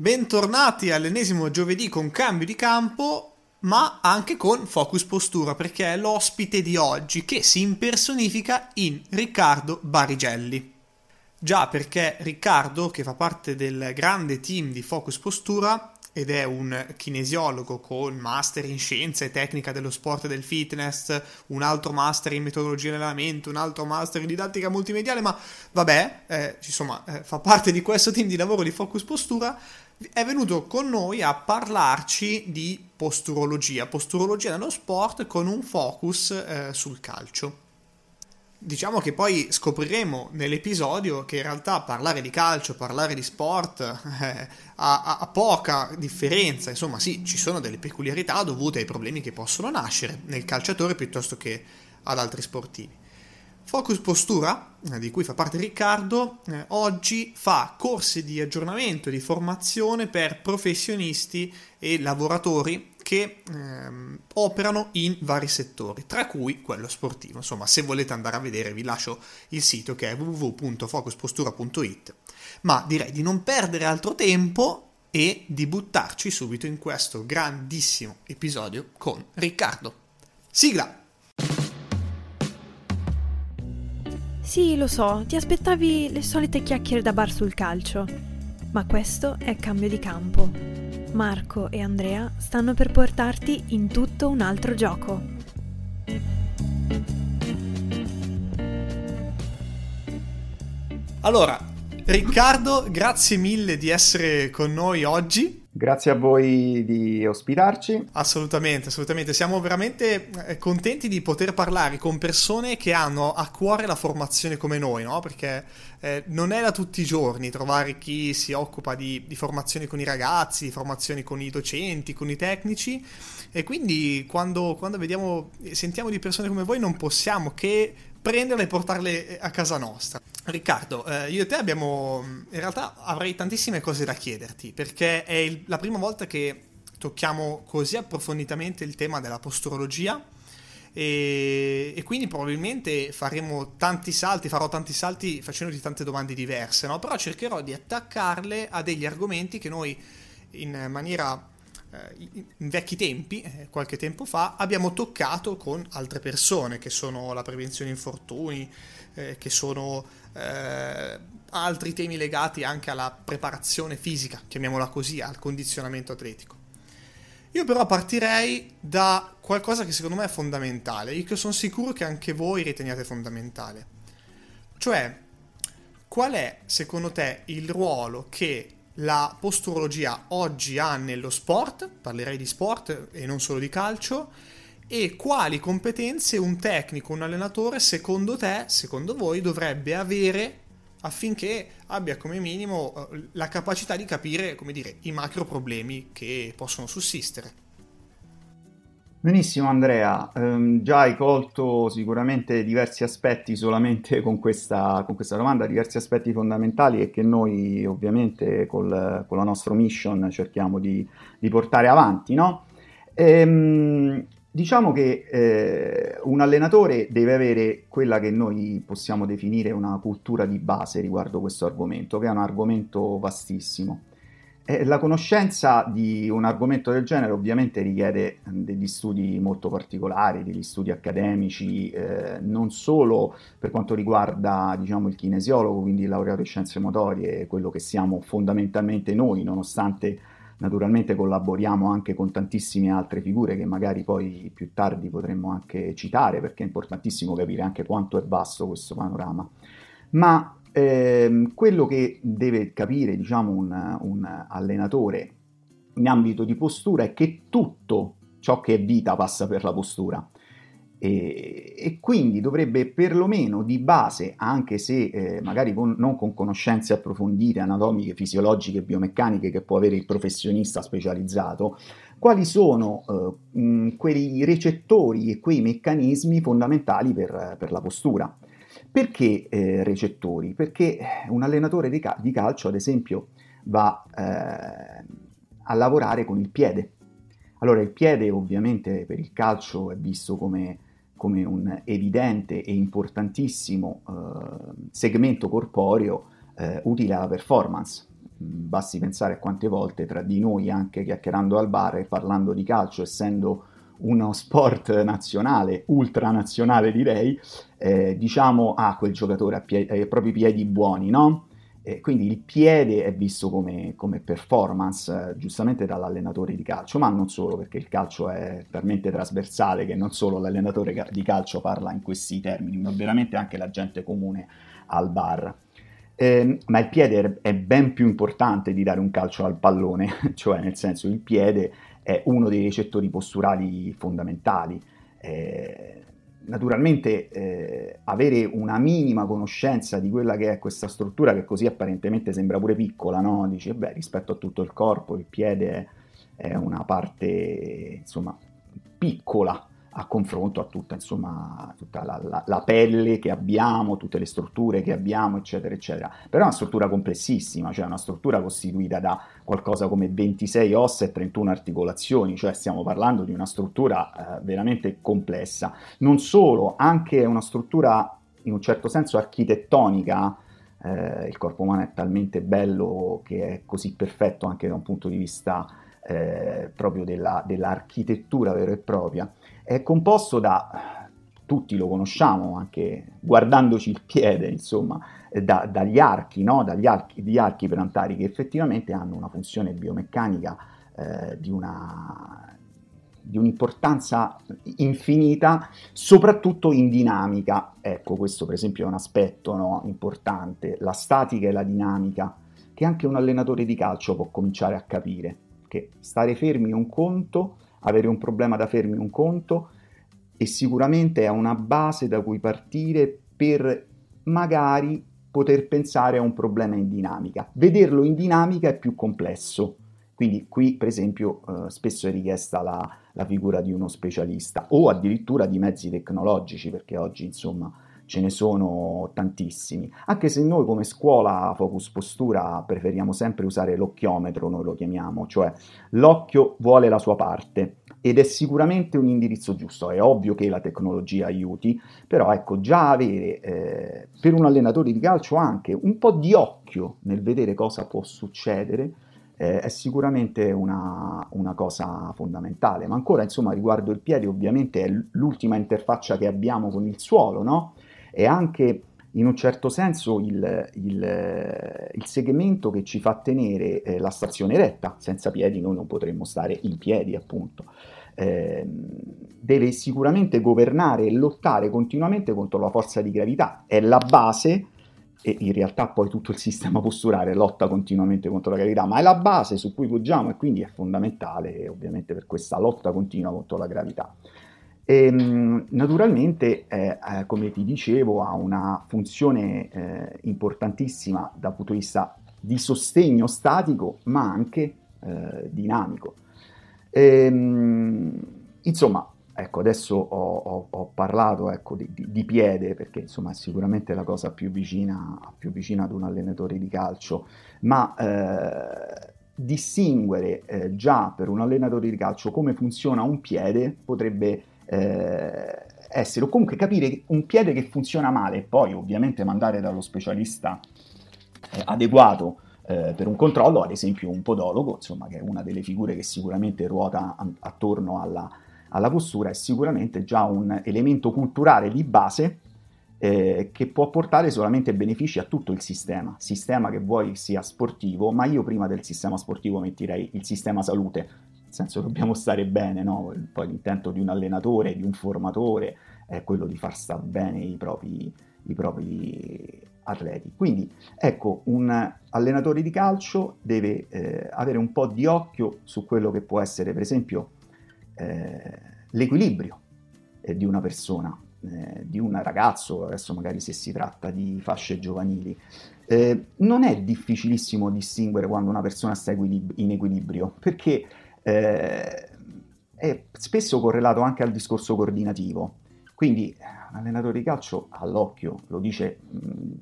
Bentornati all'ennesimo giovedì con cambio di campo, ma anche con focus postura, perché è l'ospite di oggi che si impersonifica in Riccardo Barigelli. Già perché Riccardo, che fa parte del grande team di focus postura, ed è un kinesiologo con master in scienza e tecnica dello sport e del fitness, un altro master in metodologia dell'allenamento, un altro master in didattica multimediale, ma vabbè, eh, insomma, eh, fa parte di questo team di lavoro di Focus Postura, è venuto con noi a parlarci di posturologia, posturologia nello sport con un focus eh, sul calcio. Diciamo che poi scopriremo nell'episodio che in realtà parlare di calcio, parlare di sport eh, ha, ha, poca differenza, insomma sì, ci sono delle peculiarità dovute ai problemi che possono nascere nel calciatore piuttosto che ad altri sportivi. Focus Postura, eh, di cui fa parte Riccardo, eh, oggi fa corsi di aggiornamento e di formazione per professionisti e lavoratori che ehm, operano in vari settori, tra cui quello sportivo. Insomma, se volete andare a vedere vi lascio il sito che è www.focuspostura.it. Ma direi di non perdere altro tempo e di buttarci subito in questo grandissimo episodio con Riccardo. Sigla! Sì, lo so, ti aspettavi le solite chiacchiere da bar sul calcio, ma questo è cambio di campo Marco e Andrea stanno per portarti in tutto un altro gioco. Allora, Riccardo, grazie mille di essere con noi oggi. Grazie a voi di ospitarci. Assolutamente, assolutamente. Siamo veramente eh, contenti di poter parlare con persone che hanno a cuore la formazione come noi, no? Perché eh, non è da tutti i giorni trovare chi si occupa di, di formazione con i ragazzi, di formazione con i docenti, con i tecnici. E quindi quando, quando vediamo, sentiamo di persone come voi non possiamo che prenderle e portarle eh, a casa nostra. Riccardo, eh, io e te abbiamo, in realtà avrei tantissime cose da chiederti, perché è il, la prima volta che tocchiamo così approfonditamente il tema della posturologia e, e, quindi probabilmente faremo tanti salti, farò tanti salti facendoti tante domande diverse, no? però cercherò di attaccarle a degli argomenti che noi in maniera in vecchi tempi, eh, qualche tempo fa, abbiamo toccato con altre persone, che sono la prevenzione infortuni, eh, che sono altri temi legati anche alla preparazione fisica, chiamiamola così, al condizionamento atletico. Io però partirei da qualcosa che secondo me è fondamentale, e che sono sicuro che anche voi riteniate fondamentale. Cioè, qual è secondo te il ruolo che la posturologia oggi ha nello sport, parlerei di sport e non solo di calcio, e quali competenze un tecnico, un allenatore, secondo te, secondo voi, dovrebbe avere affinché abbia come minimo eh, la capacità di capire, come dire, i macro problemi che possono sussistere. Benissimo Andrea, um, già hai colto sicuramente diversi aspetti solamente con questa, con questa, domanda, diversi aspetti fondamentali e che noi ovviamente col, con la nostra mission cerchiamo di, di portare avanti. No? Ehm, diciamo che eh, un allenatore deve avere quella che noi possiamo definire una cultura di base riguardo questo argomento, che è un argomento vastissimo. Eh, la conoscenza di un argomento del genere ovviamente richiede degli studi molto particolari, degli studi accademici, eh, non solo per quanto riguarda diciamo, il kinesiologo, quindi il laureato in scienze motorie, quello che siamo fondamentalmente noi, nonostante naturalmente collaboriamo anche con tantissime altre figure che magari poi più tardi potremmo anche citare, perché è importantissimo capire anche quanto è vasto questo panorama. Ma eh, quello che deve capire diciamo, un, un, allenatore in ambito di postura è che tutto ciò che è vita passa per la postura. E, e quindi dovrebbe perlomeno di base, anche se eh, magari con, non con conoscenze approfondite, anatomiche, fisiologiche, biomeccaniche che può avere il professionista specializzato, quali sono eh, mh, quei recettori e quei meccanismi fondamentali per, per la postura. Perché eh, recettori? Perché un allenatore di, cal- di calcio, ad esempio, va eh, a lavorare con il piede. Allora, il piede ovviamente per il calcio è visto come, come un evidente e importantissimo eh, segmento corporeo eh, utile alla performance. basti pensare a quante volte tra di noi, anche chiacchierando al bar e parlando di calcio, essendo uno sport nazionale, ultranazionale direi, eh, diciamo, ah, quel giocatore ha, pie- ha proprio i piedi buoni, no? E quindi il piede è visto come, come performance, eh, giustamente dall'allenatore di calcio, ma non solo, perché il calcio è talmente trasversale che non solo l'allenatore di calcio parla in questi termini, ma veramente anche la gente comune al bar. Eh, ma il piede è ben più importante di dare un calcio al pallone, cioè nel senso il piede è uno dei recettori posturali fondamentali. Eh, naturalmente eh, avere una minima conoscenza di quella che è questa struttura che così apparentemente sembra pure piccola, no? Dici, beh, rispetto a tutto il corpo, il piede è una parte, insomma, piccola a confronto a tutta, insomma, tutta la, la, la, pelle che abbiamo, tutte le strutture che abbiamo, eccetera, eccetera. Però è una struttura complessissima, cioè una struttura costituita da qualcosa come 26 ossa e 31 articolazioni, cioè stiamo parlando di una struttura eh, veramente complessa. Non solo, anche una struttura in un certo senso architettonica, eh, il corpo umano è talmente bello che è così perfetto anche da un punto di vista eh, proprio della, dell'architettura vera e propria, è composto da, tutti lo conosciamo, anche guardandoci il piede, insomma, da, dagli archi, no? dagli archi, archi plantari che effettivamente hanno una funzione biomeccanica eh, di, una, di un'importanza infinita, soprattutto in dinamica. Ecco, questo per esempio è un aspetto no, importante, la statica e la dinamica, che anche un allenatore di calcio può cominciare a capire, che stare fermi è un conto, avere un problema da fermi un conto e sicuramente è una base da cui partire per magari poter pensare a un problema in dinamica. Vederlo in dinamica è più complesso, quindi qui per esempio eh, spesso è richiesta la, la figura di uno specialista o addirittura di mezzi tecnologici, perché oggi insomma ce ne sono tantissimi, anche se noi come scuola Focus Postura preferiamo sempre usare l'occhiometro, noi lo chiamiamo, cioè l'occhio vuole la sua parte ed è sicuramente un indirizzo giusto, è ovvio che la tecnologia aiuti, però ecco già avere eh, per un allenatore di calcio anche un po' di occhio nel vedere cosa può succedere, eh, è sicuramente una, una, cosa fondamentale. Ma ancora, insomma, riguardo il piede, ovviamente è l'ultima interfaccia che abbiamo con il suolo, no? È anche in un certo senso il, il, il segmento che ci fa tenere eh, la stazione retta, senza piedi noi non potremmo stare in piedi appunto. Eh, deve sicuramente governare e lottare continuamente contro la forza di gravità, è la base e in realtà poi tutto il sistema posturale lotta continuamente contro la gravità, ma è la base su cui poggiamo e quindi è fondamentale ovviamente per questa lotta continua contro la gravità. E, ehm, naturalmente, eh, eh, come ti dicevo, ha una funzione eh, importantissima dal punto di vista di sostegno statico, ma anche eh, dinamico. E, ehm, insomma, ecco, adesso ho, ho, ho parlato ecco, di, di, piede, perché insomma è sicuramente la cosa più vicina, più vicina ad un allenatore di calcio, ma eh, distinguere eh, già per un allenatore di calcio come funziona un piede potrebbe eh, essere, o comunque capire un piede che funziona male, poi ovviamente mandare dallo specialista eh, adeguato eh, per un controllo, ad esempio un podologo, insomma, che è una delle figure che sicuramente ruota a- attorno alla, alla postura, è sicuramente già un elemento culturale di base eh, che può portare solamente benefici a tutto il sistema, sistema che vuoi sia sportivo, ma io prima del sistema sportivo metterei il sistema salute, senso dobbiamo stare bene, no? poi l'intento di un allenatore, di un formatore è quello di far stare bene i propri, i propri atleti. Quindi ecco, un allenatore di calcio deve eh, avere un po' di occhio su quello che può essere per esempio eh, l'equilibrio eh, di una persona, eh, di un ragazzo, adesso magari se si tratta di fasce giovanili. Eh, non è difficilissimo distinguere quando una persona sta in equilibrio, perché eh, è spesso correlato anche al discorso coordinativo. Quindi un allenatore di calcio all'occhio lo dice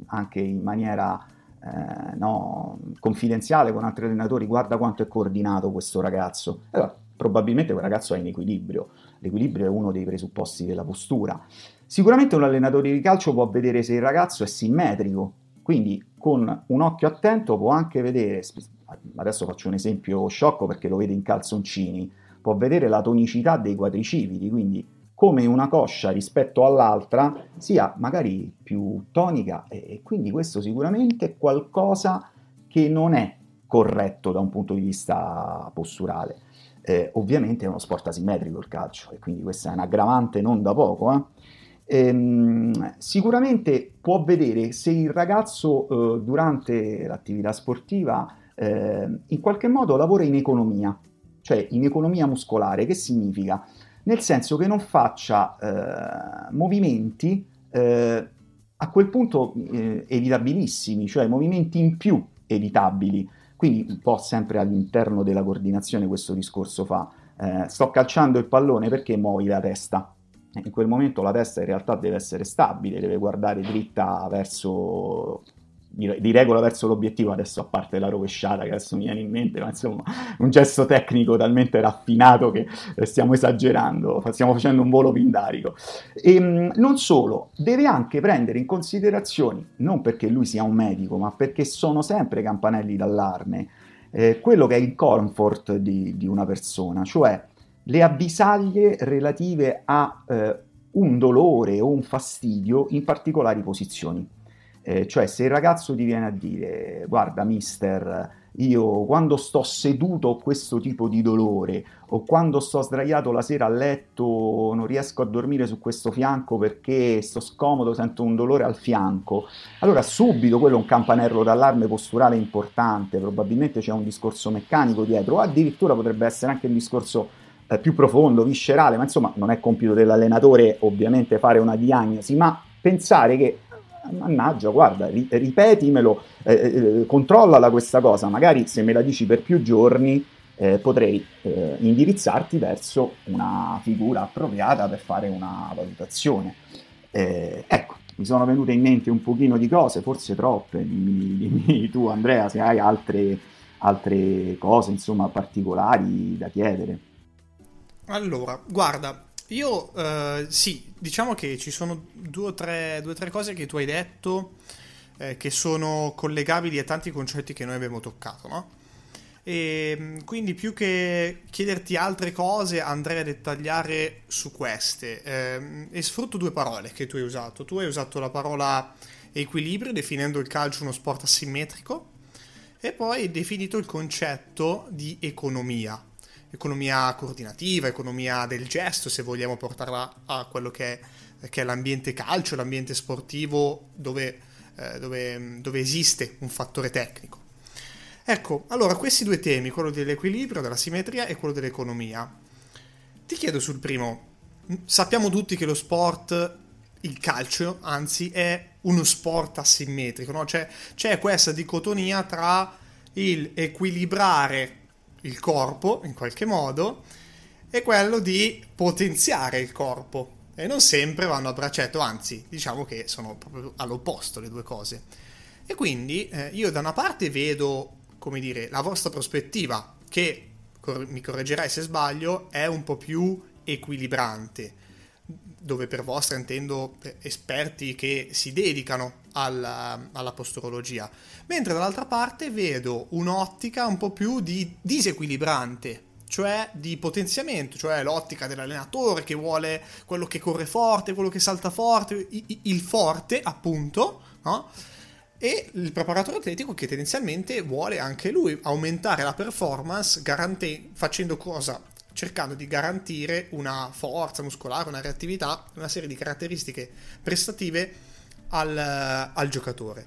anche in maniera eh, no, confidenziale con altri allenatori, guarda quanto è coordinato questo ragazzo. Allora, probabilmente quel ragazzo è in equilibrio. L'equilibrio è uno dei presupposti della postura. Sicuramente un allenatore di calcio può vedere se il ragazzo è simmetrico, Quindi con un occhio attento può anche vedere, adesso faccio un esempio sciocco perché lo vede in calzoncini, può vedere la tonicità dei quadricipiti, quindi come una coscia rispetto all'altra sia magari più tonica e quindi questo sicuramente è qualcosa che non è corretto da un punto di vista posturale. Eh, ovviamente è uno sport asimmetrico il calcio e quindi questa è un'aggravante non da poco. Eh? Ehm, sicuramente può vedere se il ragazzo eh, durante l'attività sportiva eh, in qualche modo lavora in economia, cioè in economia muscolare, che significa? Nel senso che non faccia eh, movimenti eh, a quel punto eh, evitabilissimi, cioè movimenti in più evitabili. Quindi un po' sempre all'interno della coordinazione questo discorso fa. Eh, sto calciando il pallone perché muovi la testa, in quel momento la testa in realtà deve essere stabile, deve guardare dritta verso di regola verso l'obiettivo, adesso a parte la rovesciata che adesso mi viene in mente, ma insomma un gesto tecnico talmente raffinato che stiamo esagerando, stiamo facendo un volo pindarico. E ehm, non solo, deve anche prendere in considerazione, non perché lui sia un medico, ma perché sono sempre campanelli d'allarme, eh, quello che è il comfort di, di una persona, cioè le avvisaglie relative a eh, un dolore o un fastidio in particolari posizioni. Eh, cioè se il ragazzo ti viene a dire guarda mister io quando sto seduto ho questo tipo di dolore o quando sto sdraiato la sera a letto non riesco a dormire su questo fianco perché sto scomodo, sento un dolore al fianco, allora subito quello è un campanello d'allarme posturale importante, probabilmente c'è un discorso meccanico dietro o addirittura potrebbe essere anche un discorso eh, più profondo, viscerale, ma insomma non è compito dell'allenatore ovviamente fare una diagnosi, ma pensare che mannaggia, guarda, ri- ripetimelo, eh, eh, controllala questa cosa, magari se me la dici per più giorni eh, potrei eh, indirizzarti verso una figura appropriata per fare una valutazione. Eh, ecco, mi sono venute in mente un pochino di cose, forse troppe, dimmi, dimmi tu Andrea se hai altre, altre cose insomma particolari da chiedere. Allora, guarda, io eh, sì, diciamo che ci sono due o tre, due tre cose che tu hai detto eh, che sono collegabili a tanti concetti che noi abbiamo toccato, no? E mm, quindi più che chiederti altre cose andrei a dettagliare su queste eh, e sfrutto due parole che tu hai usato. Tu hai usato la parola equilibrio definendo il calcio uno sport asimmetrico e poi hai definito il concetto di economia economia coordinativa, economia del gesto, se vogliamo portarla a quello che è, che è l'ambiente calcio, l'ambiente sportivo dove, eh, dove, dove esiste un fattore tecnico. Ecco, allora questi due temi, quello dell'equilibrio, della simmetria e quello dell'economia. Ti chiedo sul primo, sappiamo tutti che lo sport, il calcio, anzi, è uno sport asimmetrico, no? C'è, c'è questa dicotomia tra il equilibrare il corpo in qualche modo è quello di potenziare il corpo e non sempre vanno a braccetto, anzi diciamo che sono proprio all'opposto le due cose. E quindi eh, io da una parte vedo, come dire, la vostra prospettiva che, cor- mi correggerai se sbaglio, è un po' più equilibrante, dove per vostra intendo eh, esperti che si dedicano alla, alla posturologia, mentre dall'altra parte vedo un'ottica un po' più di disequilibrante, cioè di potenziamento, cioè l'ottica dell'allenatore che vuole quello che corre forte, quello che salta forte, il forte appunto, no? E il preparatore atletico che tendenzialmente vuole anche lui aumentare la performance garante- facendo cosa? Cercando di garantire una forza muscolare, una reattività, una serie di caratteristiche prestative al, al giocatore.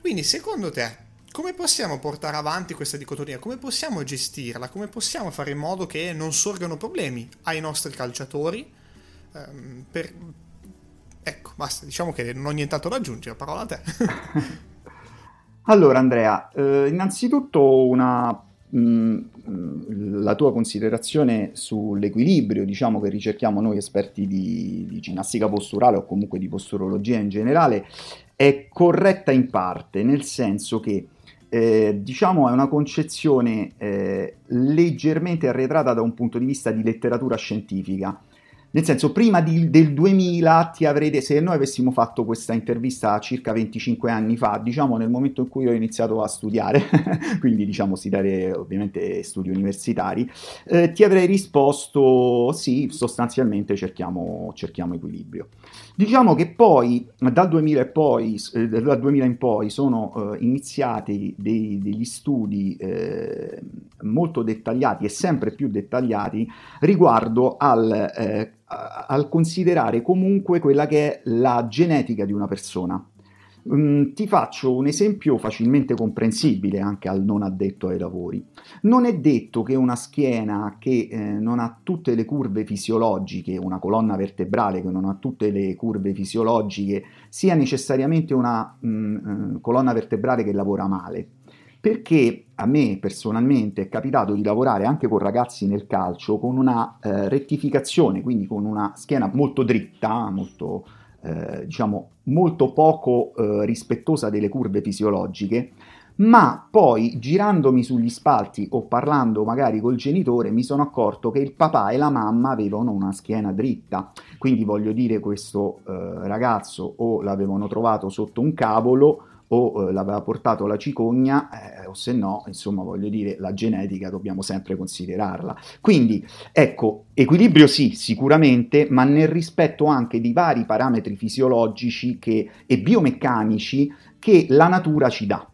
Quindi secondo te come possiamo portare avanti questa dicotomia? Come possiamo gestirla? Come possiamo fare in modo che non sorgano problemi ai nostri calciatori? Um, per... Ecco, basta, diciamo che non ho nient'altro da aggiungere, parola a te. allora Andrea, eh, innanzitutto una La tua considerazione sull'equilibrio, diciamo che ricerchiamo noi esperti di, di, ginnastica posturale o comunque di posturologia in generale, è corretta in parte, nel senso che eh, diciamo è una concezione eh, leggermente arretrata da un punto di vista di letteratura scientifica. Nel senso, prima di, del 2000 ti avrete, se noi avessimo fatto questa intervista circa 25 anni fa, diciamo nel momento in cui ho iniziato a studiare, quindi diciamo studiare ovviamente studi universitari, eh, ti avrei risposto sì, sostanzialmente cerchiamo, cerchiamo equilibrio. Diciamo che poi, dal 2000, poi, eh, dal 2000 in poi, sono eh, iniziati dei, degli studi eh, molto dettagliati e sempre più dettagliati riguardo al eh, al considerare comunque quella che è la genetica di una persona. Mm, ti faccio un esempio facilmente comprensibile anche al non addetto ai lavori. Non è detto che una schiena che eh, non ha tutte le curve fisiologiche, una colonna vertebrale che non ha tutte le curve fisiologiche, sia necessariamente una mm, eh, colonna vertebrale che lavora male perché a me personalmente è capitato di lavorare anche con ragazzi nel calcio con una eh, rettificazione, quindi con una schiena molto dritta, molto, eh, diciamo, molto poco eh, rispettosa delle curve fisiologiche, ma poi girandomi sugli spalti o parlando magari col genitore mi sono accorto che il papà e la mamma avevano una schiena dritta, quindi voglio dire questo eh, ragazzo o l'avevano trovato sotto un cavolo o eh, l'aveva portato la cicogna, eh, o se no, insomma, voglio dire, la genetica dobbiamo sempre considerarla. Quindi, ecco, equilibrio sì, sicuramente, ma nel rispetto anche di vari parametri fisiologici che, e biomeccanici che la natura ci dà.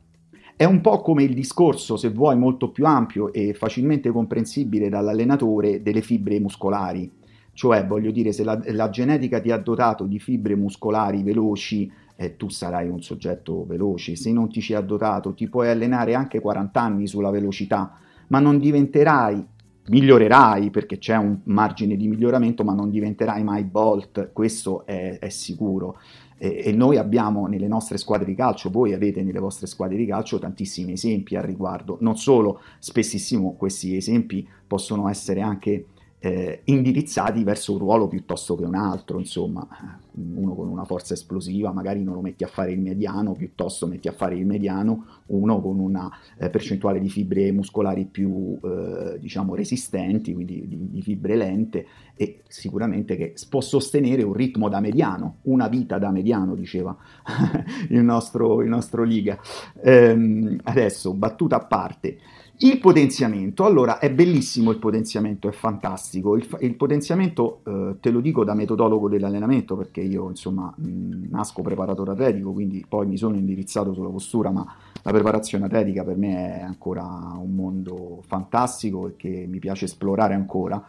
È un po' come il discorso, se vuoi, molto più ampio e facilmente comprensibile dall'allenatore delle fibre muscolari. Cioè, voglio dire, se la, la genetica ti ha dotato di fibre muscolari veloci, eh, tu sarai un soggetto veloce. Se non ti ci ha dotato, ti puoi allenare anche 40 anni sulla velocità, ma non diventerai, migliorerai perché c'è un margine di miglioramento, ma non diventerai mai Bolt, questo è, è sicuro. E, e, noi abbiamo nelle nostre squadre di calcio, voi avete nelle vostre squadre di calcio tantissimi esempi al riguardo. Non solo, spessissimo questi esempi possono essere anche eh, indirizzati verso un ruolo piuttosto che un altro, insomma, uno con una forza esplosiva magari non lo metti a fare il mediano, piuttosto metti a fare il mediano uno con una eh, percentuale di fibre muscolari più, eh, diciamo, resistenti, quindi di, di, fibre lente e sicuramente che può sostenere un ritmo da mediano, una vita da mediano, diceva il, nostro, il nostro Liga. Ehm, adesso, battuta a parte, il potenziamento, allora è bellissimo il potenziamento, è fantastico. Il, il potenziamento, eh, te lo dico da metodologo dell'allenamento, perché io insomma mh, nasco preparatore atletico, quindi poi mi sono indirizzato sulla postura, ma la preparazione atletica per me è ancora un mondo fantastico e che mi piace esplorare ancora.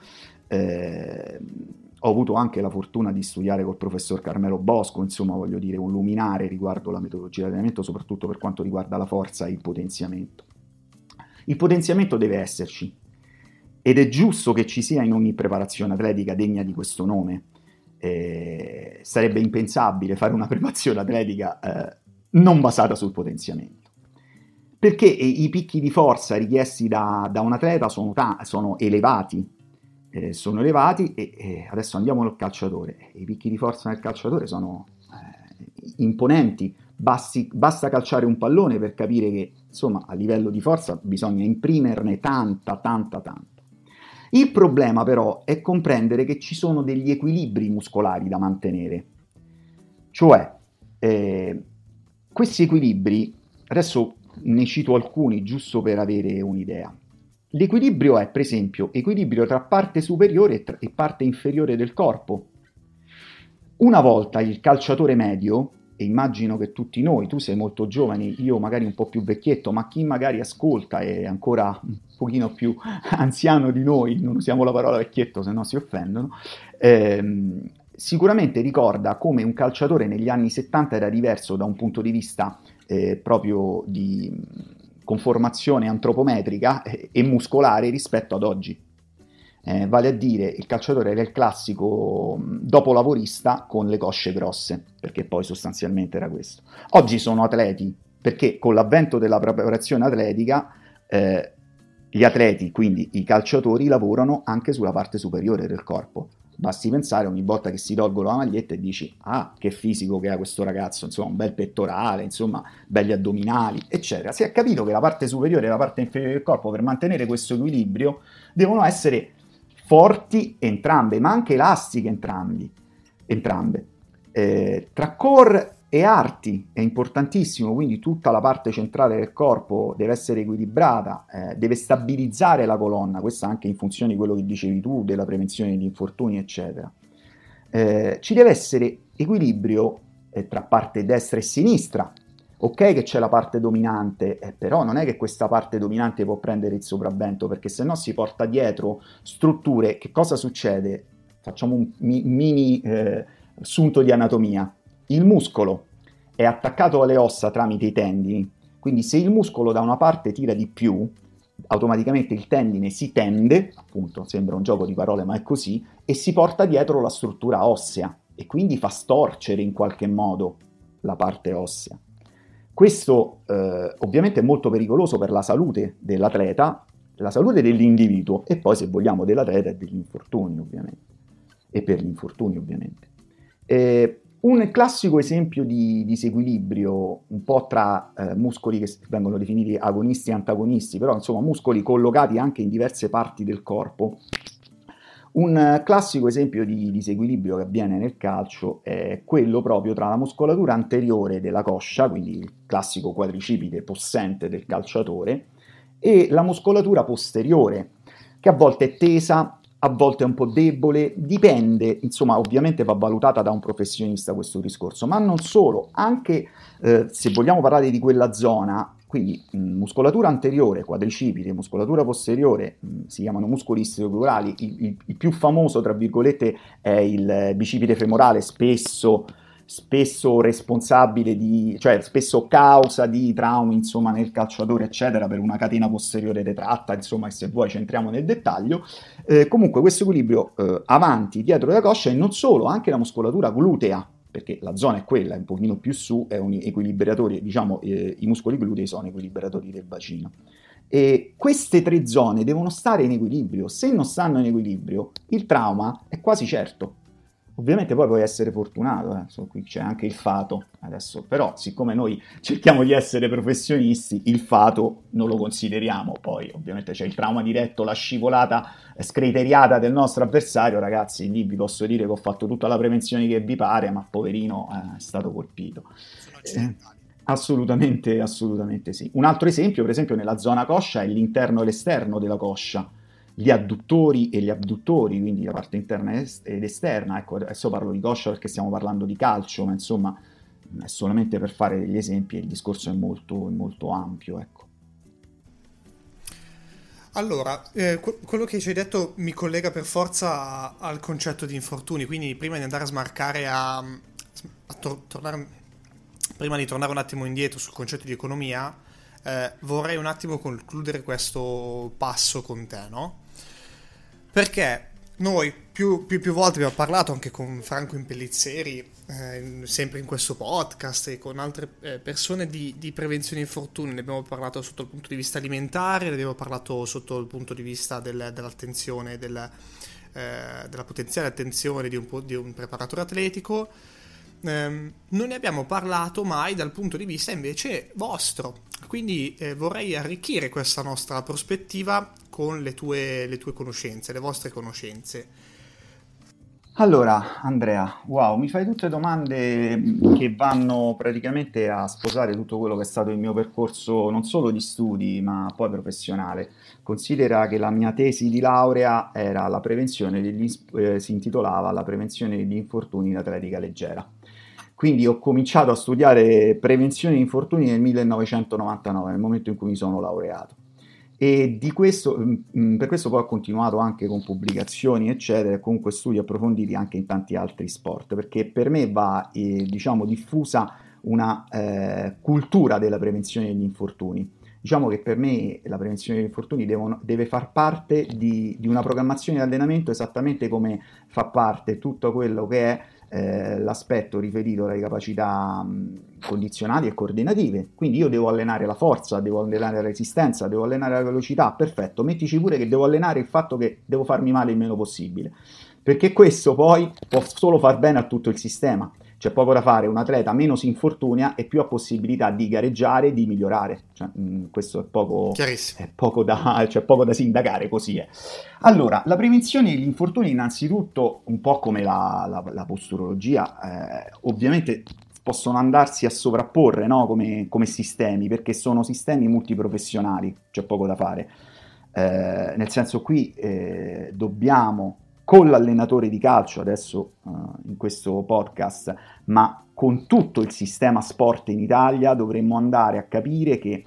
Eh, ho avuto anche la fortuna di studiare col professor Carmelo Bosco, insomma voglio dire un luminare riguardo la metodologia di allenamento, soprattutto per quanto riguarda la forza e il potenziamento. Il potenziamento deve esserci ed è giusto che ci sia in ogni preparazione atletica degna di questo nome. Eh, sarebbe impensabile fare una preparazione atletica eh, non basata sul potenziamento. Perché i picchi di forza richiesti da, da un atleta sono, ta- sono elevati, eh, sono elevati e, e, adesso andiamo al calciatore. I picchi di forza nel calciatore sono eh, imponenti, Basti, basta calciare un pallone per capire che, insomma, a livello di forza bisogna imprimerne tanta, tanta, tanta. Il problema però è comprendere che ci sono degli equilibri muscolari da mantenere. Cioè, eh, questi equilibri, adesso ne cito alcuni giusto per avere un'idea. L'equilibrio è, per esempio, equilibrio tra parte superiore e, tra- e parte inferiore del corpo. Una volta il calciatore medio e immagino che tutti noi, tu sei molto giovane, io magari un po' più vecchietto, ma chi magari ascolta è ancora un pochino più anziano di noi, non usiamo la parola vecchietto se no si offendono, ehm, sicuramente ricorda come un calciatore negli anni 70 era diverso da un punto di vista eh, proprio di conformazione antropometrica e, e muscolare rispetto ad oggi eh, vale a dire il calciatore era il classico dopolavorista con le cosce grosse, perché poi sostanzialmente era questo. Oggi sono atleti, perché con l'avvento della preparazione atletica eh, gli atleti, quindi i calciatori, lavorano anche sulla parte superiore del corpo. Basti pensare ogni volta che si tolgono la maglietta e dici ah che fisico che ha questo ragazzo, insomma un bel pettorale, insomma belli addominali, eccetera. Si è capito che la parte superiore e la parte inferiore del corpo per mantenere questo equilibrio devono essere forti entrambe, ma anche elastiche entrambi, entrambe. Eh, tra core e arti è importantissimo, quindi tutta la parte centrale del corpo deve essere equilibrata, eh, deve stabilizzare la colonna, questo anche in funzione di quello che dicevi tu, della prevenzione di infortuni, eccetera. Eh, ci deve essere equilibrio eh, tra parte destra e sinistra, ok che c'è la parte dominante, eh, però non è che questa parte dominante può prendere il sopravvento, perché se no si porta dietro strutture, che cosa succede? Facciamo un mi- mini eh, assunto di anatomia il muscolo è attaccato alle ossa tramite i tendini, quindi se il muscolo da una parte tira di più, automaticamente il tendine si tende, appunto sembra un gioco di parole ma è così, e si porta dietro la struttura ossea e quindi fa storcere in qualche modo la parte ossea. Questo eh, ovviamente è molto pericoloso per la salute dell'atleta, la salute dell'individuo e poi se vogliamo dell'atleta e degli infortuni ovviamente, e per gli infortuni ovviamente. Eh, un classico esempio di disequilibrio, un po' tra eh, muscoli che vengono definiti agonisti e antagonisti, però insomma muscoli collocati anche in diverse parti del corpo. Un classico esempio di disequilibrio che avviene nel calcio è quello proprio tra la muscolatura anteriore della coscia, quindi il classico quadricipite possente del calciatore, e la muscolatura posteriore, che a volte è tesa a volte è un po' debole, dipende, insomma ovviamente va valutata da un professionista questo discorso, ma non solo, anche eh, se vogliamo parlare di quella zona, quindi mh, muscolatura anteriore, quadricipite, muscolatura posteriore, mh, si chiamano muscoli istriocurali, il, il, il, più famoso tra virgolette è il bicipite femorale, spesso spesso responsabile di, cioè spesso causa di traumi, insomma, nel calciatore, eccetera, per una catena posteriore retratta, insomma, se vuoi ci entriamo nel dettaglio. Eh, comunque questo equilibrio eh, avanti, dietro della coscia e non solo, anche la muscolatura glutea, perché la zona è quella, un pochino più su, è un equilibratore, diciamo, eh, i muscoli glutei sono equilibratori del bacino. E queste tre zone devono stare in equilibrio, se non stanno in equilibrio, il trauma è quasi certo. Ovviamente poi puoi essere fortunato, eh. qui c'è anche il fato adesso, però siccome noi cerchiamo di essere professionisti, il fato non lo consideriamo, poi ovviamente c'è il trauma diretto, la scivolata scriteriata del nostro avversario, ragazzi, lì vi posso dire che ho fatto tutta la prevenzione che vi pare, ma poverino eh, è stato colpito. Eh, assolutamente, assolutamente sì. Un altro esempio, per esempio, nella zona coscia è l'interno e l'esterno della coscia gli adduttori e gli abduttori, quindi la parte interna ed esterna. Ecco, adesso parlo di coscia perché stiamo parlando di calcio, ma insomma è solamente per fare degli esempi, il discorso è molto, molto ampio. Ecco. Allora, eh, quello che ci hai detto mi collega per forza al concetto di infortuni, quindi prima di andare a smarcare a, a tor- tornare, prima di tornare un attimo indietro sul concetto di economia, eh, vorrei un attimo concludere questo passo con te, no? Perché noi più, più, più volte abbiamo parlato anche con Franco Impellizzeri, eh, sempre in questo podcast e con altre eh, persone di, di, prevenzione infortuni. Ne abbiamo parlato sotto il punto di vista alimentare, ne abbiamo parlato sotto il punto di vista del, dell'attenzione, del, eh, della potenziale attenzione di un, di un preparatore atletico. Eh, non ne abbiamo parlato mai dal punto di vista invece vostro. Quindi eh, vorrei arricchire questa nostra prospettiva con le tue, le tue conoscenze, le vostre conoscenze. Allora, Andrea, wow, mi fai tutte domande che vanno praticamente a sposare tutto quello che è stato il mio percorso non solo di studi, ma poi professionale. Considera che la mia tesi di laurea era la prevenzione degli, eh, si intitolava La prevenzione degli infortuni in atletica leggera. Quindi ho cominciato a studiare prevenzione di infortuni nel 1999, nel momento in cui mi sono laureato. E questo, mm, mm, per questo poi ho continuato anche con pubblicazioni, eccetera, e comunque studi approfonditi anche in tanti altri sport, perché per me va, eh, diciamo, diffusa una eh, cultura della prevenzione degli infortuni. Diciamo che per me la prevenzione degli infortuni devono, deve far parte di, di una programmazione di allenamento esattamente come fa parte tutto quello che è eh, l'aspetto riferito alle capacità mh, condizionali e coordinative. Quindi io devo allenare la forza, devo allenare la resistenza, devo allenare la velocità. Perfetto, mettici pure che devo allenare il fatto che devo farmi male il meno possibile. Perché questo poi può solo far bene a tutto il sistema. C'è poco da fare, un atleta meno si infortunia e più ha possibilità di gareggiare e di migliorare. Cioè, mh, mm, questo è poco, è poco, da, cioè, poco da sindacare, così è. Allora, la prevenzione degli infortuni innanzitutto, un po' come la, la, la posturologia, eh, ovviamente possono andarsi a sovrapporre no? come, come, sistemi, perché sono sistemi multiprofessionali, c'è poco da fare. Eh, nel senso qui eh, dobbiamo con l'allenatore di calcio, adesso uh, in questo podcast, ma con tutto il sistema sport in Italia dovremmo andare a capire che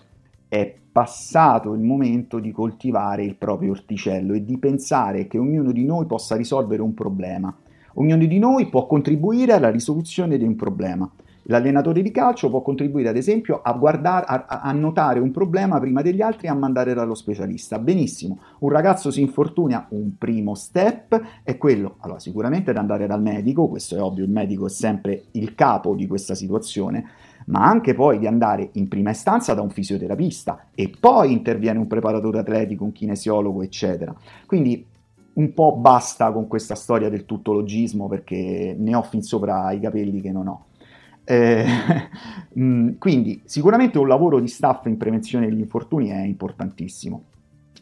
è passato il momento di coltivare il proprio orticello e di pensare che ognuno di noi possa risolvere un problema. Ognuno di noi può contribuire alla risoluzione di un problema. L'allenatore di calcio può contribuire ad esempio a, guardare, a, a, notare un problema prima degli altri e a mandare dallo specialista. Benissimo, un ragazzo si infortuna, un primo step è quello, allora sicuramente ad andare dal medico, questo è ovvio, il medico è sempre il capo di questa situazione, ma anche poi di andare in prima istanza da un fisioterapista e poi interviene un preparatore atletico, un kinesiologo, eccetera. Quindi un po' basta con questa storia del tuttologismo perché ne ho fin sopra i capelli che non ho. Eh, mm, quindi sicuramente un lavoro di staff in prevenzione degli infortuni è importantissimo.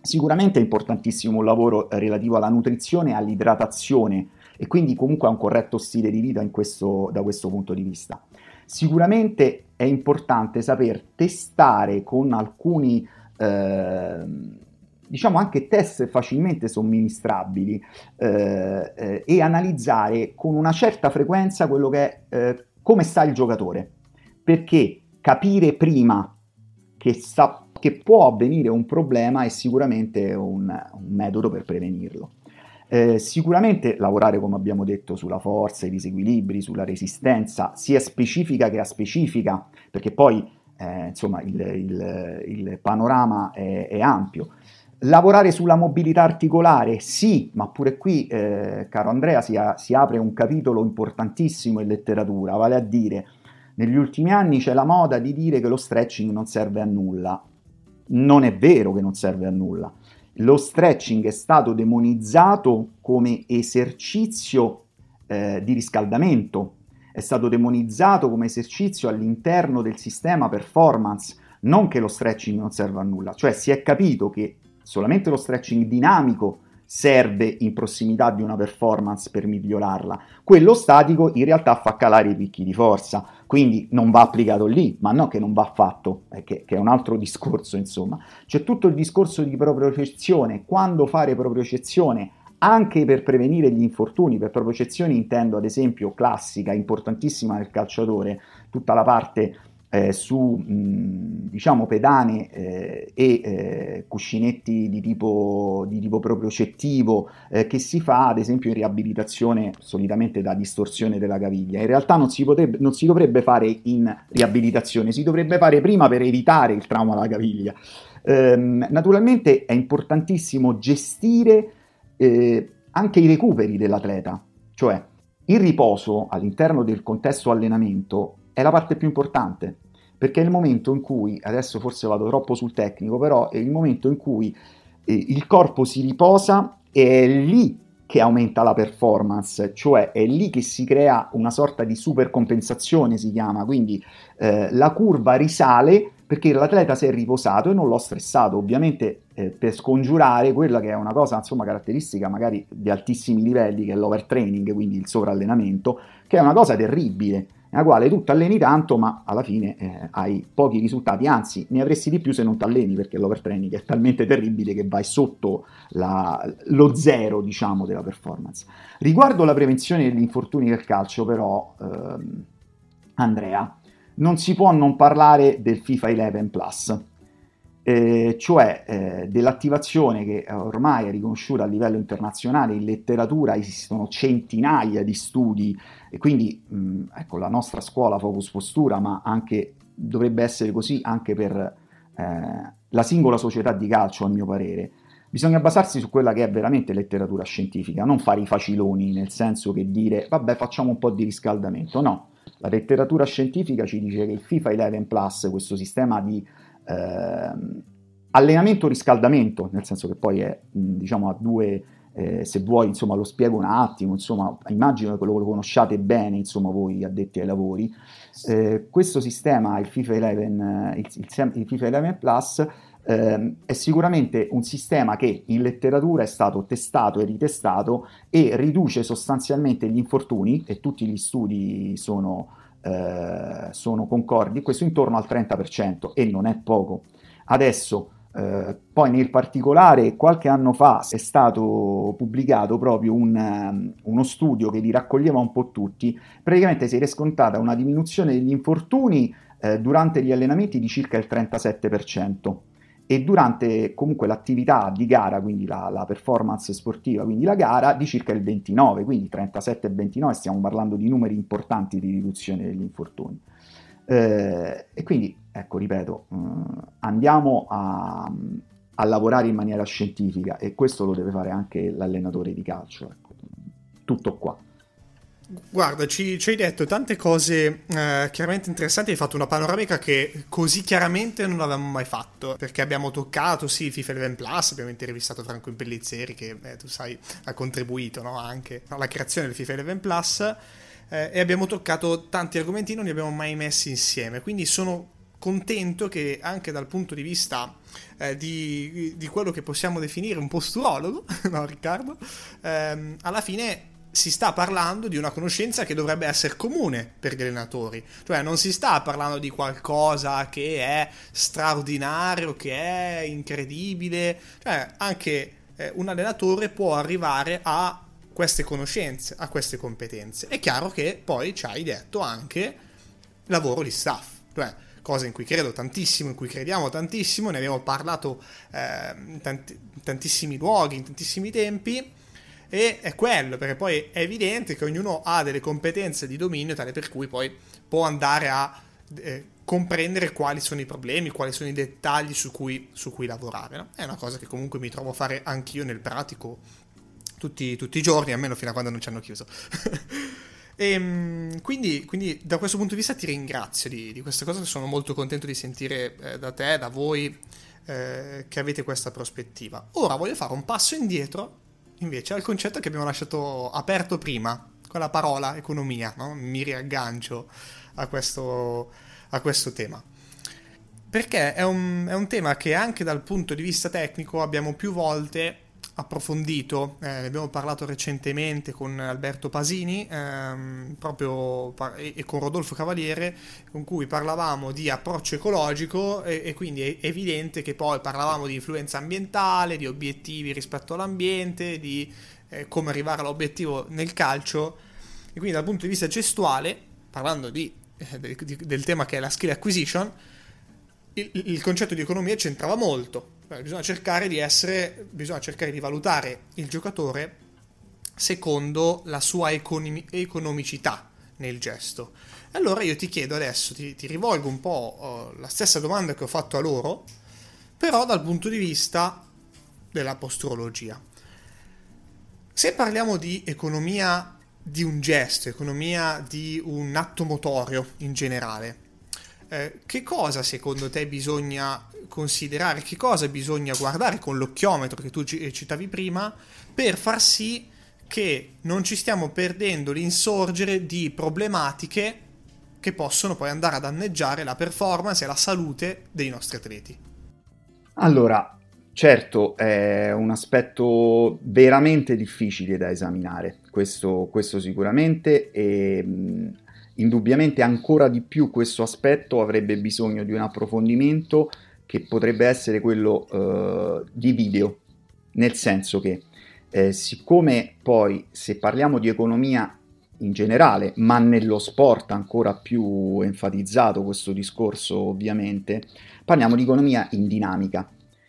Sicuramente è importantissimo un lavoro relativo alla nutrizione e all'idratazione e quindi comunque a un corretto stile di vita questo, da questo punto di vista. Sicuramente è importante saper testare con alcuni eh, diciamo anche test facilmente somministrabili eh, eh, e analizzare con una certa frequenza quello che è eh, come sta il giocatore, perché capire prima che, sta, che può avvenire un problema è sicuramente un, un metodo per prevenirlo. Eh, sicuramente lavorare, come abbiamo detto, sulla forza, i disequilibri, sulla resistenza, sia specifica che aspecifica, perché poi eh, insomma il, il, il panorama è, è, ampio. Lavorare sulla mobilità articolare, sì, ma pure qui, eh, caro Andrea, si, a, si, apre un capitolo importantissimo in letteratura, vale a dire, negli ultimi anni c'è la moda di dire che lo stretching non serve a nulla. Non è vero che non serve a nulla. Lo stretching è stato demonizzato come esercizio eh, di riscaldamento, è stato demonizzato come esercizio all'interno del sistema performance, non che lo stretching non serva a nulla, cioè si è capito che solamente lo stretching dinamico serve in prossimità di una performance per migliorarla. Quello statico in realtà fa calare i picchi di forza, quindi non va applicato lì, ma no che non va fatto, eh, che, che, è un altro discorso insomma. C'è tutto il discorso di propriocezione, quando fare propriocezione anche per prevenire gli infortuni, per propriocezione intendo ad esempio classica, importantissima nel calciatore, tutta la parte eh, su mh, diciamo pedane eh, e eh, cuscinetti di tipo, di tipo propriocettivo eh, che si fa ad esempio in riabilitazione solitamente da distorsione della caviglia. In realtà non si, potrebbe, non si dovrebbe fare in riabilitazione, si dovrebbe fare prima per evitare il trauma alla caviglia. Ehm, naturalmente è importantissimo gestire eh, anche i recuperi dell'atleta, cioè il riposo all'interno del contesto allenamento è la parte più importante, perché è il momento in cui, adesso forse vado troppo sul tecnico, però è il momento in cui eh, il corpo si riposa e è lì che aumenta la performance, cioè è lì che si crea una sorta di supercompensazione, si chiama, quindi eh, la curva risale perché l'atleta si è riposato e non l'ho stressato, ovviamente eh, per scongiurare quella che è una cosa insomma caratteristica magari di altissimi livelli, che è l'overtraining, quindi il sovrallenamento, che è una cosa terribile, nella quale tu ti alleni tanto ma alla fine eh, hai pochi risultati, anzi ne avresti di più se non ti alleni perché l'overtraining è talmente terribile che vai sotto la, lo zero diciamo della performance. Riguardo la prevenzione degli infortuni del calcio però ehm, Andrea non si può non parlare del FIFA 11 Plus eh, cioè eh, dell'attivazione che ormai è riconosciuta a livello internazionale, in letteratura esistono centinaia di studi e quindi mh, ecco, la nostra scuola Focus Postura, ma anche, dovrebbe essere così anche per eh, la singola società di calcio a mio parere, bisogna basarsi su quella che è veramente letteratura scientifica, non fare i faciloni, nel senso che dire vabbè facciamo un po' di riscaldamento, no. La letteratura scientifica ci dice che il FIFA 11 Plus, questo sistema di allenamento-riscaldamento, nel senso che poi è, diciamo, ha due, eh, se vuoi, insomma, lo spiego un attimo, insomma, immagino che lo, lo conosciate bene, insomma, voi addetti ai lavori. Eh, questo sistema, il FIFA 11, il, il, il FIFA 11 Plus, eh, è sicuramente un sistema che in letteratura è stato testato e ritestato e riduce sostanzialmente gli infortuni, e tutti gli studi sono, eh, sono concordi, questo intorno al 30%, e non è poco. Adesso, eh, poi nel particolare, qualche anno fa è stato pubblicato proprio un, um, uno studio che li raccoglieva un po' tutti. Praticamente si è riscontrata una diminuzione degli infortuni eh, durante gli allenamenti di circa il 37% e durante comunque l'attività di gara, quindi la, la, performance sportiva, quindi la gara, di circa il 29, quindi 37 e 29 stiamo parlando di numeri importanti di riduzione degli infortuni. Eh, e quindi, ecco, ripeto, eh, andiamo a, a, lavorare in maniera scientifica e questo lo deve fare anche l'allenatore di calcio. Ecco. Tutto qua. Guarda, ci, ci, hai detto tante cose eh, chiaramente interessanti, hai fatto una panoramica che così chiaramente non avevamo mai fatto, perché abbiamo toccato, sì, FIFA 11 Plus, abbiamo intervistato Franco Impellizzeri che, eh, tu sai, ha contribuito no, anche alla creazione del FIFA 11 Plus, eh, e abbiamo toccato tanti argomenti non li abbiamo mai messi insieme, quindi sono contento che anche dal punto di vista eh, di, di, quello che possiamo definire un posturologo, no Riccardo, ehm, alla fine si sta parlando di una conoscenza che dovrebbe essere comune per gli allenatori, cioè non si sta parlando di qualcosa che è straordinario, che è incredibile, cioè anche eh, un allenatore può arrivare a queste conoscenze, a queste competenze. È chiaro che poi ci hai detto anche lavoro di staff, cioè cosa in cui credo tantissimo, in cui crediamo tantissimo, ne abbiamo parlato eh, in tanti, tantissimi luoghi, in tantissimi tempi, e è quello, perché poi è evidente che ognuno ha delle competenze di dominio tale per cui poi può andare a eh, comprendere quali sono i problemi, quali sono i dettagli su cui, su cui lavorare. No? È una cosa che comunque mi trovo a fare anch'io nel pratico tutti, tutti i giorni, almeno fino a quando non ci hanno chiuso. e, ehm, quindi, quindi, da questo punto di vista ti ringrazio di, di questa cosa, sono molto contento di sentire eh, da te, da voi, eh, che avete questa prospettiva. Ora voglio fare un passo indietro invece al concetto che abbiamo lasciato aperto prima, con la parola economia, no? mi riaggancio a questo, a questo tema perché è un, è un, tema che anche dal punto di vista tecnico abbiamo più volte approfondito, eh, ne abbiamo parlato recentemente con Alberto Pasini ehm, proprio par- e, con Rodolfo Cavaliere con cui parlavamo di approccio ecologico e, e, quindi è evidente che poi parlavamo di influenza ambientale, di obiettivi rispetto all'ambiente, di eh, come arrivare all'obiettivo nel calcio. E quindi dal punto di vista gestuale, parlando di, eh, del, del tema che è la skill acquisition, il, il concetto di economia c'entrava molto Beh, bisogna cercare di essere, bisogna cercare di valutare il giocatore secondo la sua economi- economicità nel gesto. Allora io ti chiedo adesso, ti, ti rivolgo un po' uh, la stessa domanda che ho fatto a loro, però dal punto di vista della posturologia. Se parliamo di economia di un gesto, economia di un atto motorio in generale, eh, che cosa secondo te bisogna considerare, che cosa bisogna guardare con l'occhiometro che tu citavi prima per far sì che non ci stiamo perdendo l'insorgere di problematiche che possono poi andare a danneggiare la performance e la salute dei nostri atleti. Allora, certo, è un aspetto veramente difficile da esaminare, questo, questo sicuramente, e indubbiamente ancora di più questo aspetto avrebbe bisogno di un approfondimento che potrebbe essere quello uh, di video, nel senso che eh, siccome poi se parliamo di economia in generale, ma nello sport ancora più enfatizzato questo discorso ovviamente, parliamo di economia in dinamica.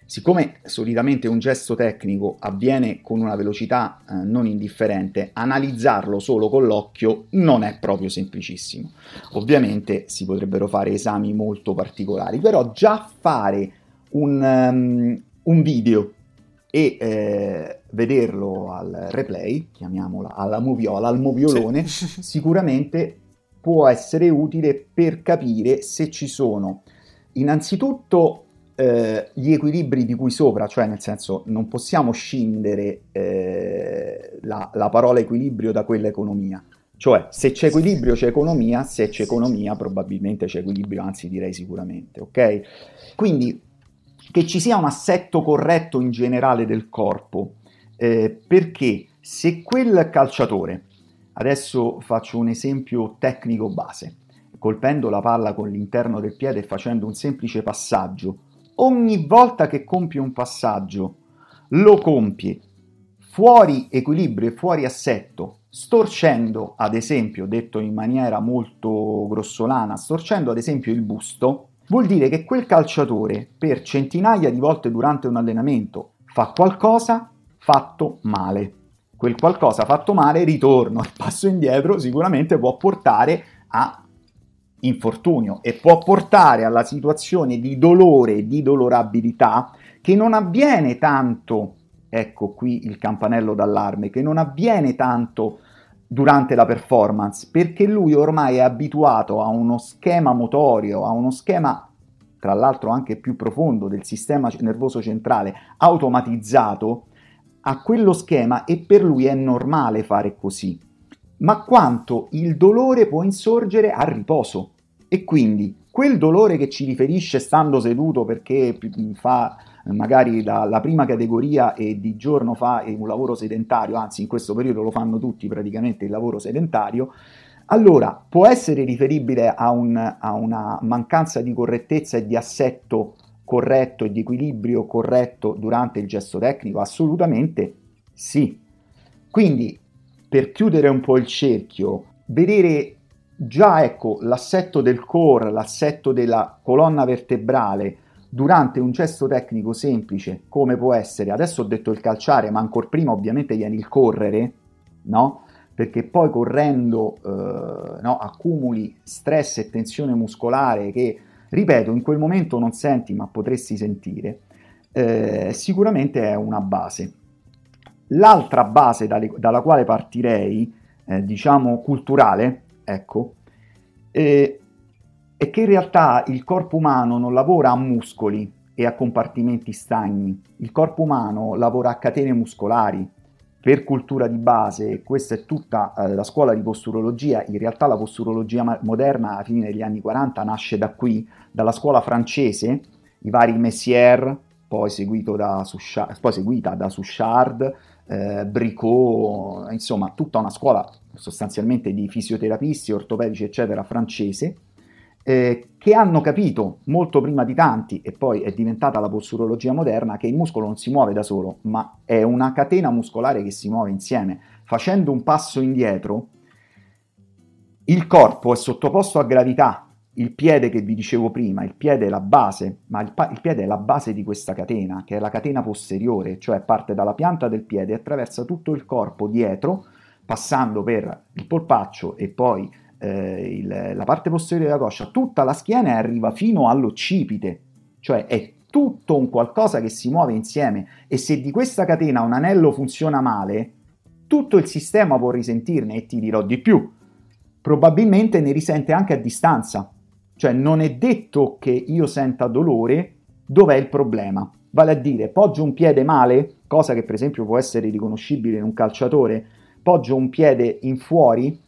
Siccome solitamente un gesto tecnico avviene con una velocità eh, non indifferente, analizzarlo solo con l'occhio non è proprio semplicissimo. Ovviamente si potrebbero fare esami molto particolari, però già fare un, um, un video e eh, vederlo al replay, chiamiamola alla moviola, al moviolone, sì. sicuramente può essere utile per capire se ci sono innanzitutto eh, gli equilibri di cui sopra, cioè nel senso non possiamo scindere eh, la, la parola equilibrio da quella economia. Cioè, se c'è equilibrio c'è economia, se c'è economia probabilmente c'è equilibrio, anzi direi sicuramente, ok? Quindi che ci sia un assetto corretto in generale del corpo, eh, perché se quel calciatore, adesso faccio un esempio tecnico base, colpendo la palla con l'interno del piede e facendo un semplice passaggio, ogni volta che compie un passaggio lo compie fuori equilibrio e fuori assetto, storcendo ad esempio, detto in maniera molto grossolana, storcendo ad esempio il busto, vuol dire che quel calciatore per centinaia di volte durante un allenamento fa qualcosa fatto male. Quel qualcosa fatto male, ritorno al passo indietro, sicuramente può portare a infortunio e può portare alla situazione di dolore di dolorabilità che non avviene tanto, ecco qui il campanello d'allarme, che non avviene tanto durante la performance, perché lui ormai è abituato a uno schema motorio, a uno schema tra l'altro anche più profondo del sistema nervoso centrale automatizzato, a quello schema e per lui è normale fare così ma quanto il dolore può insorgere a riposo. E quindi quel dolore che ci riferisce stando seduto perché fa magari la, la, prima categoria e di giorno fa un lavoro sedentario, anzi in questo periodo lo fanno tutti praticamente il lavoro sedentario, allora può essere riferibile a, un, a una mancanza di correttezza e di assetto corretto e di equilibrio corretto durante il gesto tecnico? Assolutamente sì. Quindi per chiudere un po' il cerchio, vedere già ecco l'assetto del core, l'assetto della colonna vertebrale durante un gesto tecnico semplice, come può essere, adesso ho detto il calciare, ma ancora prima ovviamente viene il correre, no? Perché poi correndo eh, no, accumuli stress e tensione muscolare che, ripeto, in quel momento non senti, ma potresti sentire, eh, sicuramente è una base. L'altra base dalle, dalla quale partirei, eh, diciamo culturale, ecco, eh, è che in realtà il corpo umano non lavora a muscoli e a compartimenti stagni, il corpo umano lavora a catene muscolari. Per cultura di base, questa è tutta eh, la scuola di posturologia, in realtà la posturologia moderna alla fine degli anni 40 nasce da qui, dalla scuola francese, i vari Messier, poi, da Suchard, poi seguita da Suchard, eh, Bricot, insomma tutta una scuola sostanzialmente di fisioterapisti, ortopedici eccetera francese, eh, che hanno capito molto prima di tanti, e poi è diventata la posturologia moderna, che il muscolo non si muove da solo, ma è una catena muscolare che si muove insieme. Facendo un passo indietro, il corpo è sottoposto a gravità, il piede che vi dicevo prima, il piede è la base, ma il, pa- il, piede è la base di questa catena, che è la catena posteriore, cioè parte dalla pianta del piede e attraversa tutto il corpo dietro, passando per il polpaccio e poi eh, il, la parte posteriore della coscia, tutta la schiena e arriva fino all'occipite, cioè è tutto un qualcosa che si muove insieme e se di questa catena un anello funziona male, tutto il sistema può risentirne e ti dirò di più. Probabilmente ne risente anche a distanza, cioè non è detto che io senta dolore, dov'è il problema? Vale a dire, poggio un piede male, cosa che per esempio può essere riconoscibile in un calciatore, poggio un piede in fuori,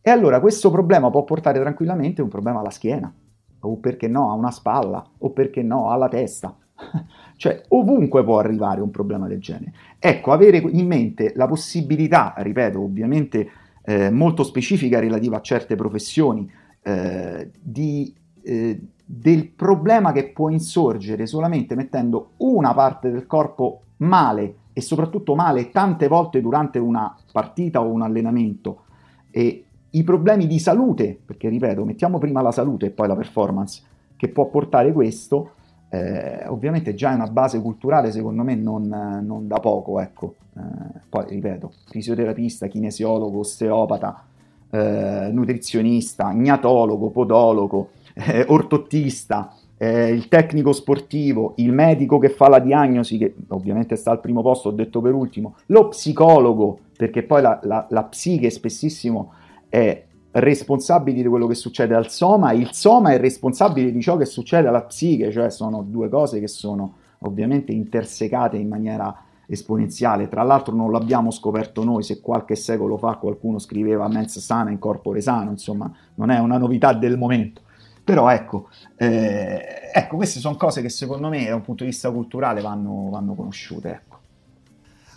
e allora questo problema può portare tranquillamente un problema alla schiena, o perché no a una spalla, o perché no alla testa. cioè ovunque può arrivare un problema del genere. Ecco, avere in mente la possibilità, ripeto, ovviamente eh, molto specifica relativa a certe professioni, eh, di, eh, del problema che può insorgere solamente mettendo una parte del corpo male e soprattutto male tante volte durante una partita o un allenamento e i problemi di salute, perché ripeto, mettiamo prima la salute e poi la performance, che può portare questo, eh, ovviamente già è una base culturale secondo me non, non da poco, ecco. Eh, poi ripeto, fisioterapista, kinesiologo, osteopata, eh, nutrizionista, gnatologo, podologo, eh, ortottista, eh, il tecnico sportivo, il medico che fa la diagnosi, che ovviamente sta al primo posto, ho detto per ultimo, lo psicologo, perché poi la, la, la psiche spessissimo è responsabile di quello che succede al soma, il soma è responsabile di ciò che succede alla psiche, cioè sono due cose che sono ovviamente intersecate in maniera esponenziale. Tra l'altro non l'abbiamo scoperto noi, se qualche secolo fa qualcuno scriveva mens sana in corpore sano, insomma non è una novità del momento. Però ecco, eh, ecco, queste sono cose che secondo me da un punto di vista culturale vanno, vanno conosciute. Ecco.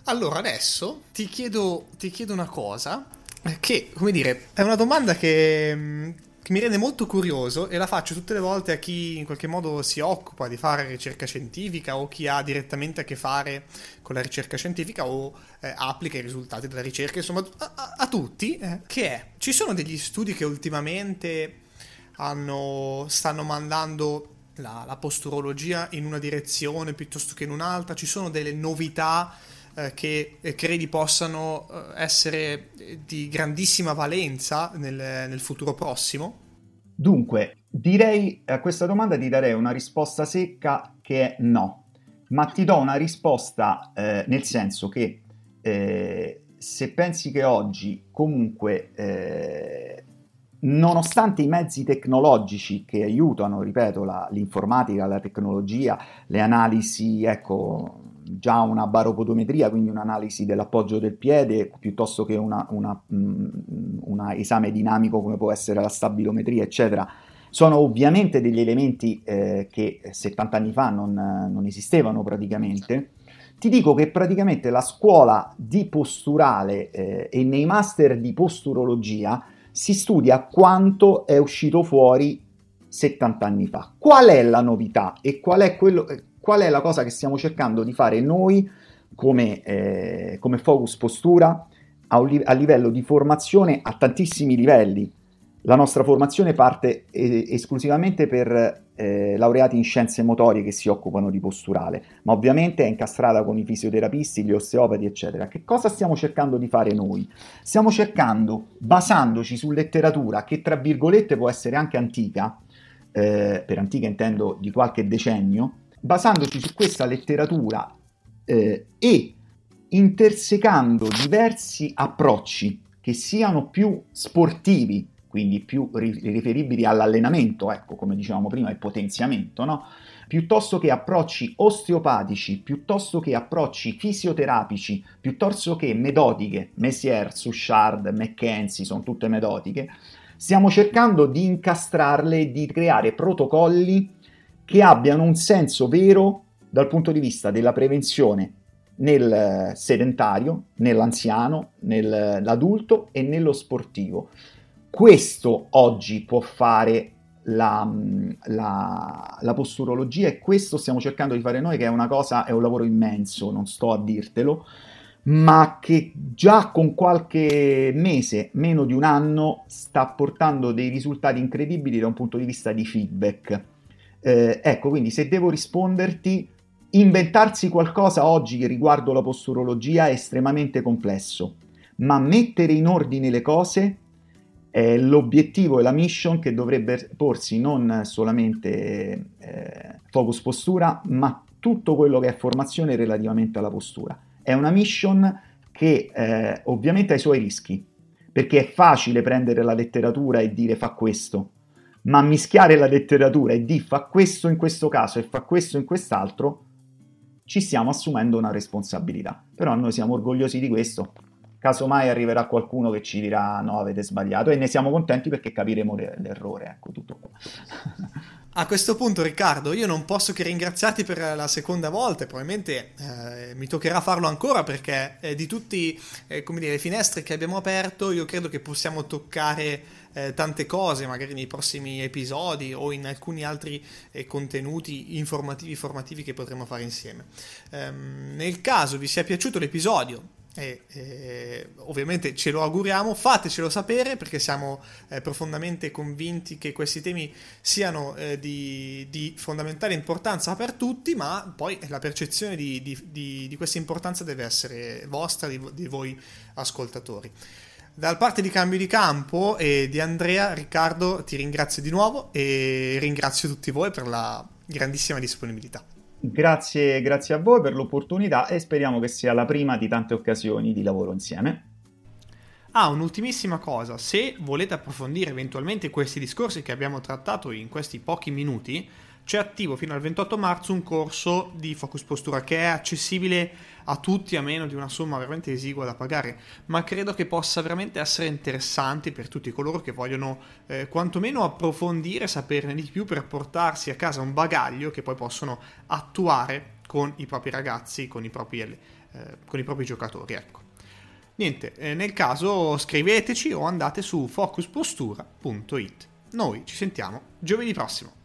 Allora adesso ti chiedo, ti chiedo una cosa, che come dire, è una domanda che, che mi rende molto curioso e la faccio tutte le volte a chi in qualche modo si occupa di fare ricerca scientifica o chi ha direttamente a che fare con la ricerca scientifica o eh, applica i risultati della ricerca, insomma a, a, tutti, eh, che è, ci sono degli studi che ultimamente hanno, stanno mandando la, la, posturologia in una direzione piuttosto che in un'altra, ci sono delle novità eh, che eh, credi possano eh, essere di grandissima valenza nel, nel futuro prossimo? Dunque, direi a questa domanda ti darei una risposta secca che è no, ma ti do una risposta eh, nel senso che eh, se pensi che oggi comunque eh, nonostante i mezzi tecnologici che aiutano, ripeto, la, l'informatica, la tecnologia, le analisi, ecco, già una baropodometria, quindi un'analisi dell'appoggio del piede, piuttosto che un mm, esame dinamico come può essere la stabilometria, eccetera, sono ovviamente degli elementi eh, che 70 anni fa non, non esistevano praticamente. Ti dico che praticamente la scuola di posturale eh, e nei master di posturologia si studia quanto è uscito fuori 70 anni fa. Qual è la novità e qual è, quello, qual è la cosa che stiamo cercando di fare noi come, eh, come focus postura a, a livello di formazione a tantissimi livelli? La nostra formazione parte eh, esclusivamente per eh, laureati in scienze motorie che si occupano di posturale, ma ovviamente è incastrata con i fisioterapisti, gli osteopati, eccetera. Che cosa stiamo cercando di fare noi? Stiamo cercando, basandoci su letteratura che tra virgolette può essere anche antica, eh, per antica intendo di qualche decennio, basandoci su questa letteratura eh, e intersecando diversi approcci che siano più sportivi, quindi più riferibili all'allenamento, ecco, come dicevamo prima, il potenziamento, no? piuttosto che approcci osteopatici, piuttosto che approcci fisioterapici, piuttosto che metodiche, Messier, Suchard, McKenzie, sono tutte metodiche, stiamo cercando di incastrarle di creare protocolli che abbiano un senso vero dal punto di vista della prevenzione nel sedentario, nell'anziano, nell'adulto e nello sportivo questo oggi può fare la, la, la, posturologia e questo stiamo cercando di fare noi che è una cosa, è un lavoro immenso, non sto a dirtelo, ma che già con qualche mese, meno di un anno, sta portando dei risultati incredibili da un punto di vista di feedback. Eh, ecco, quindi se devo risponderti, inventarsi qualcosa oggi riguardo la posturologia è estremamente complesso, ma mettere in ordine le cose è l'obiettivo e la mission che dovrebbe porsi non solamente eh, focus postura, ma tutto quello che è formazione relativamente alla postura. È una mission che eh, ovviamente ha i suoi rischi, perché è facile prendere la letteratura e dire fa questo, ma mischiare la letteratura e dire fa questo in questo caso e fa questo in quest'altro, ci stiamo assumendo una responsabilità. Però noi siamo orgogliosi di questo casomai arriverà qualcuno che ci dirà no, avete sbagliato e ne siamo contenti perché capiremo l'errore, ecco tutto qua. A questo punto Riccardo, io non posso che ringraziarti per la seconda volta e probabilmente eh, mi toccherà farlo ancora perché eh, di tutte eh, le finestre che abbiamo aperto io credo che possiamo toccare eh, tante cose magari nei prossimi episodi o in alcuni altri eh, contenuti informativi formativi che potremo fare insieme. Ehm, nel caso vi sia piaciuto l'episodio e, e, ovviamente ce lo auguriamo, fatecelo sapere perché siamo eh, profondamente convinti che questi temi siano eh, di, di, fondamentale importanza per tutti, ma poi la percezione di, di, di questa importanza deve essere vostra, di, voi ascoltatori. Dal parte di Cambio di Campo e di Andrea, Riccardo, ti ringrazio di nuovo e ringrazio tutti voi per la grandissima disponibilità. Grazie, grazie a voi per l'opportunità e speriamo che sia la prima di tante occasioni di lavoro insieme. Ah, un'ultimissima cosa, se volete approfondire eventualmente questi discorsi che abbiamo trattato in questi pochi minuti, c'è attivo fino al 28 marzo un corso di focus postura che è accessibile a tutti a meno di una somma veramente esigua da pagare, ma credo che possa veramente essere interessante per tutti coloro che vogliono eh, quantomeno approfondire, saperne di più per portarsi a casa un bagaglio che poi possono attuare con i propri ragazzi, con i propri, eh, con i propri giocatori. Ecco. Niente, eh, nel caso scriveteci o andate su focuspostura.it. Noi ci sentiamo giovedì prossimo.